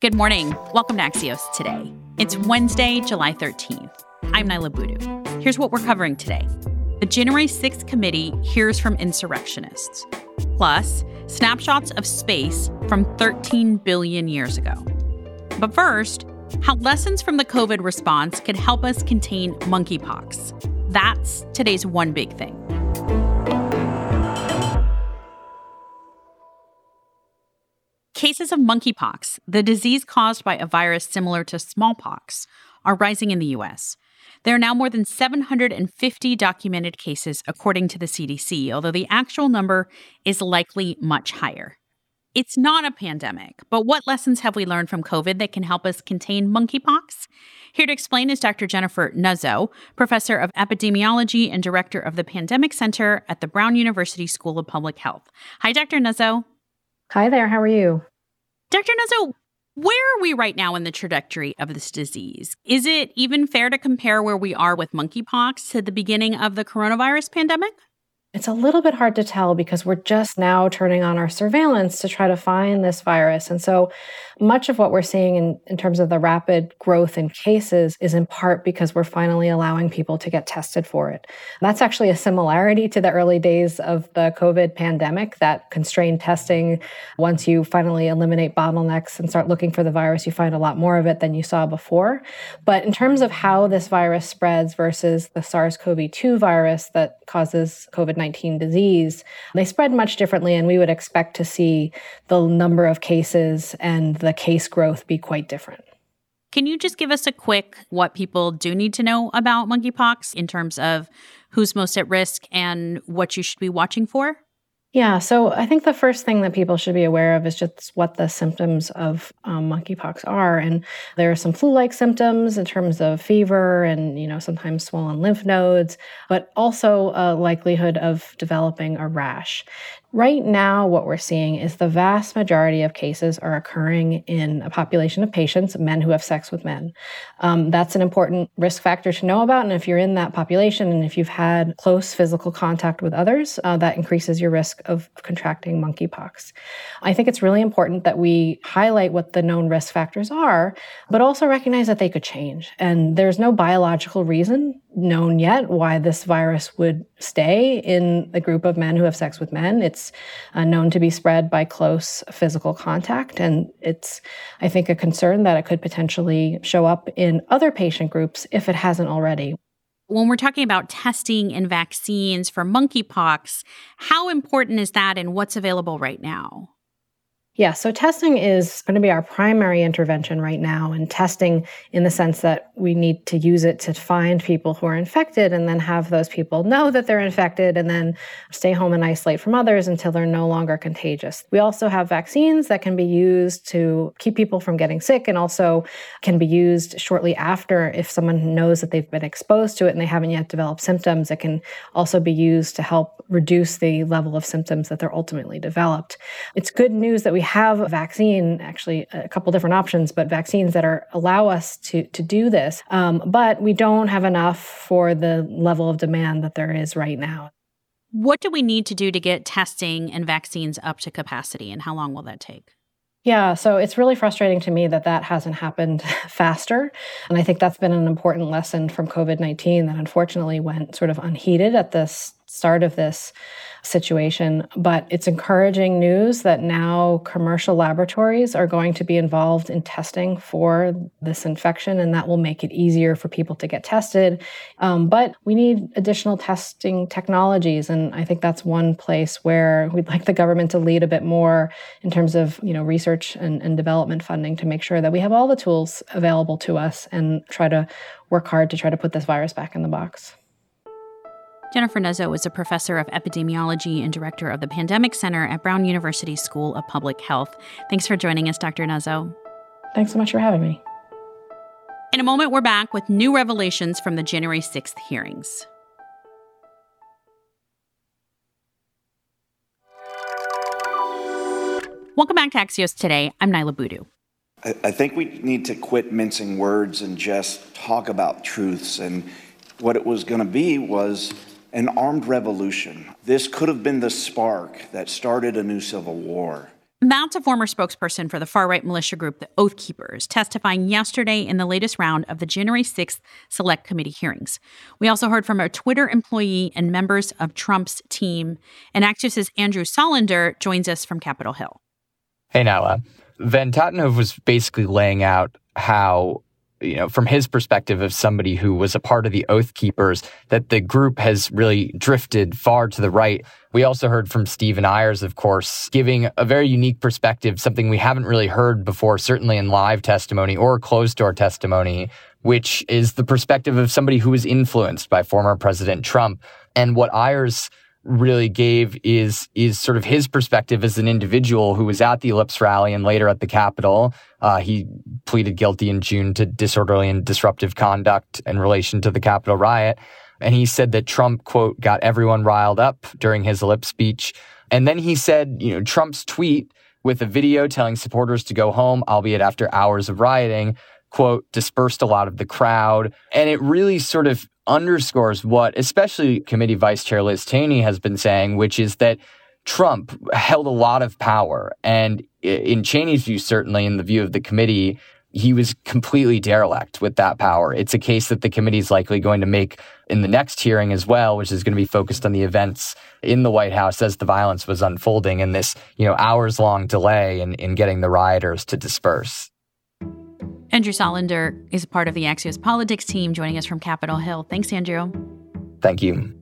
Good morning. Welcome to Axios Today. It's Wednesday, July 13th. I'm Niala Boodhoo. Here's what we're covering today. The January 6th committee hears from insurrectionists, plus snapshots of space from 13 billion years ago. But first, how lessons from the COVID response could help us contain monkeypox. That's today's one big thing. Cases of monkeypox, the disease caused by a virus similar to smallpox, are rising in the US. There are now more than 750 documented cases, according to the CDC, although the actual number is likely much higher. It's not a pandemic, but what lessons have we learned from COVID that can help us contain monkeypox? Here to explain is Dr. Jennifer Nuzzo, professor of epidemiology and director of the Pandemic Center at the Brown University School of Public Health. Hi, Dr. Nuzzo. Hi there. How are you? Dr. Nuzzo, where are we right now in the trajectory of this disease? Is it even fair to compare where we are with monkeypox to the beginning of the coronavirus pandemic? It's a little bit hard to tell because we're just now turning on our surveillance to try to find this virus. And so much of what we're seeing in, in terms of the rapid growth in cases is in part because we're finally allowing people to get tested for it. That's actually a similarity to the early days of the COVID pandemic, that constrained testing. Once you finally eliminate bottlenecks and start looking for the virus, you find a lot more of it than you saw before. But in terms of how this virus spreads versus the SARS CoV 2 virus that causes COVID 19 disease, they spread much differently, and we would expect to see the number of cases and the case growth be quite different. Can you just give us a quick what people do need to know about monkeypox in terms of who's most at risk and what you should be watching for? Yeah, so I think the first thing that people should be aware of is just what the symptoms of um, monkeypox are, and there are some flu-like symptoms in terms of fever and you know sometimes swollen lymph nodes, but also a likelihood of developing a rash. Right now, what we're seeing is the vast majority of cases are occurring in a population of patients, men who have sex with men. Um, that's an important risk factor to know about. And if you're in that population and if you've had close physical contact with others, uh, that increases your risk of contracting monkeypox. I think it's really important that we highlight what the known risk factors are, but also recognize that they could change. And there's no biological reason known yet why this virus would stay in the group of men who have sex with men. It's uh, known to be spread by close physical contact, and it's, I think, a concern that it could potentially show up in other patient groups if it hasn't already. When we're talking about testing and vaccines for monkeypox, how important is that and what's available right now? Yeah, so testing is going to be our primary intervention right now, and testing in the sense that we need to use it to find people who are infected and then have those people know that they're infected and then stay home and isolate from others until they're no longer contagious. We also have vaccines that can be used to keep people from getting sick and also can be used shortly after if someone knows that they've been exposed to it and they haven't yet developed symptoms. It can also be used to help reduce the level of symptoms that they're ultimately developed. It's good news that we have a vaccine, actually a couple different options, but vaccines that are allow us to to do this. Um, but we don't have enough for the level of demand that there is right now. What do we need to do to get testing and vaccines up to capacity, and how long will that take? Yeah, so it's really frustrating to me that that hasn't happened faster. And I think that's been an important lesson from COVID 19 that unfortunately went sort of unheeded at this start of this situation. But it's encouraging news that now commercial laboratories are going to be involved in testing for this infection, and that will make it easier for people to get tested. Um, but we need additional testing technologies, and I think that's one place where we'd like the government to lead a bit more in terms of you know research and, and development funding to make sure that we have all the tools available to us and try to work hard to try to put this virus back in the box. Jennifer Nuzzo is a professor of epidemiology and director of the Pandemic Center at Brown University School of Public Health. Thanks for joining us, Dr. Nuzzo. Thanks so much for having me. In a moment, we're back with new revelations from the January 6th hearings. Welcome back to Axios Today. I'm Niala Boodhoo. I think we need to quit mincing words and just talk about truths. And what it was going to be was an armed revolution. This could have been the spark that started a new civil war. That's a former spokesperson for the far right militia group, the Oath Keepers, testifying yesterday in the latest round of the January 6th Select Committee hearings. We also heard from a Twitter employee and members of Trump's team. And Axios' Andrew Solender joins us from Capitol Hill. Hey, Niala. Van Tatenhove was basically laying out how you know, from his perspective of somebody who was a part of the Oath Keepers, that the group has really drifted far to the right. We also heard from Stephen Ayres, of course, giving a very unique perspective, something we haven't really heard before, certainly in live testimony or closed door testimony, which is the perspective of somebody who was influenced by former President Trump. And what Ayres really gave is is sort of his perspective as an individual who was at the Ellipse rally and later at the Capitol. Uh, he pleaded guilty in June to disorderly and disruptive conduct in relation to the Capitol riot. And he said that Trump, quote, got everyone riled up during his Ellipse speech. And then he said, you know, Trump's tweet with a video telling supporters to go home, albeit after hours of rioting, quote, dispersed a lot of the crowd. And it really sort of underscores what, especially Committee Vice Chair Liz Cheney has been saying, which is that Trump held a lot of power. And in Cheney's view, certainly in the view of the committee, he was completely derelict with that power. It's a case that the committee is likely going to make in the next hearing as well, which is going to be focused on the events in the White House as the violence was unfolding and this, you know, hours long delay in, in getting the rioters to disperse. Andrew Solender is part of the Axios politics team, joining us from Capitol Hill. Thanks, Andrew. Thank you.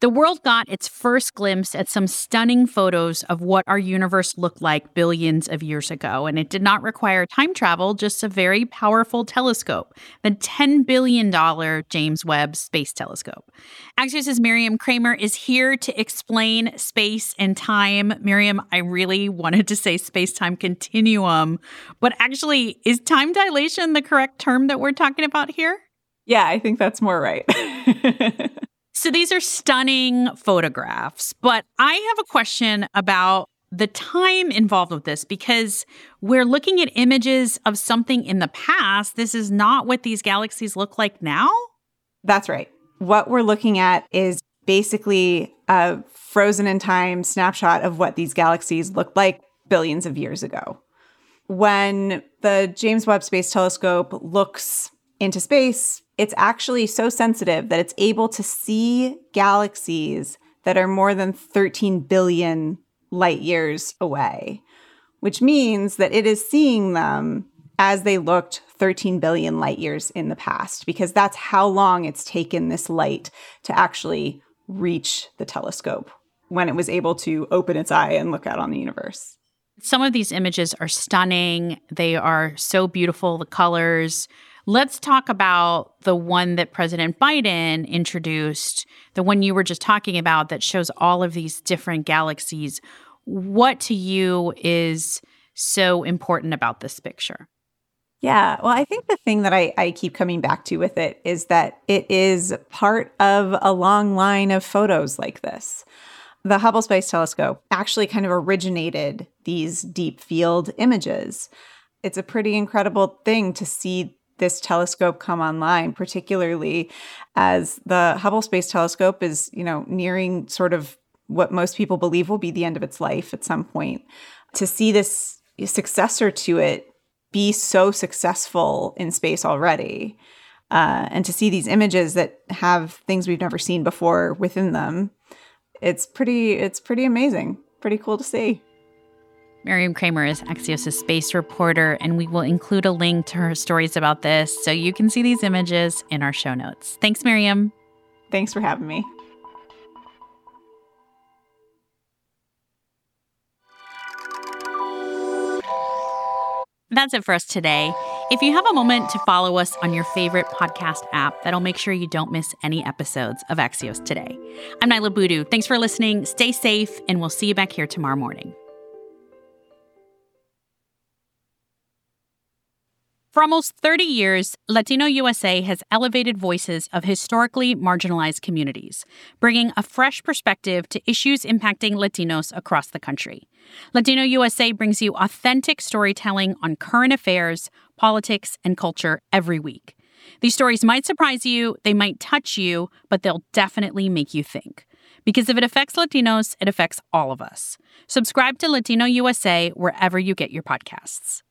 The world got its first glimpse at some stunning photos of what our universe looked like billions of years ago, and it did not require time travel, just a very powerful telescope, the $10 billion James Webb Space Telescope. Axios' Miriam Kramer is here to explain space and time. Miriam, I really wanted to say space time continuum, but actually, is time dilation the correct term that we're talking about here? Yeah, I think that's more right. So these are stunning photographs, but I have a question about the time involved with this because we're looking at images of something in the past. This is not what these galaxies look like now. That's right. What we're looking at is basically a frozen in time snapshot of what these galaxies looked like billions of years ago. When the James Webb Space Telescope looks into space, it's actually so sensitive that it's able to see galaxies that are more than 13 billion light years away, which means that it is seeing them as they looked 13 billion light years in the past, because that's how long it's taken this light to actually reach the telescope when it was able to open its eye and look out on the universe. Some of these images are stunning. They are so beautiful, the colors. Let's talk about the one that President Biden introduced, the one you were just talking about that shows all of these different galaxies. What to you is so important about this picture? Yeah, well, I think the thing that I, I keep coming back to with it is that it is part of a long line of photos like this. The Hubble Space Telescope actually kind of originated these deep field images. It's a pretty incredible thing to see this telescope come online, particularly as the Hubble Space Telescope is, you know, nearing sort of what most people believe will be the end of its life at some point. To see this successor to it be so successful in space already, uh, and to see these images that have things we've never seen before within them, it's pretty it's pretty amazing, pretty cool to see. Miriam Kramer is Axios' space reporter, and we will include a link to her stories about this so you can see these images in our show notes. Thanks, Miriam. Thanks for having me. That's it for us today. If you have a moment to follow us on your favorite podcast app, that'll make sure you don't miss any episodes of Axios today. I'm Niala Boodhoo. Thanks for listening. Stay safe, and we'll see you back here tomorrow morning. For almost 30 years, Latino USA has elevated voices of historically marginalized communities, bringing a fresh perspective to issues impacting Latinos across the country. Latino USA brings you authentic storytelling on current affairs, politics, and culture every week. These stories might surprise you, they might touch you, but they'll definitely make you think. Because if it affects Latinos, it affects all of us. Subscribe to Latino USA wherever you get your podcasts.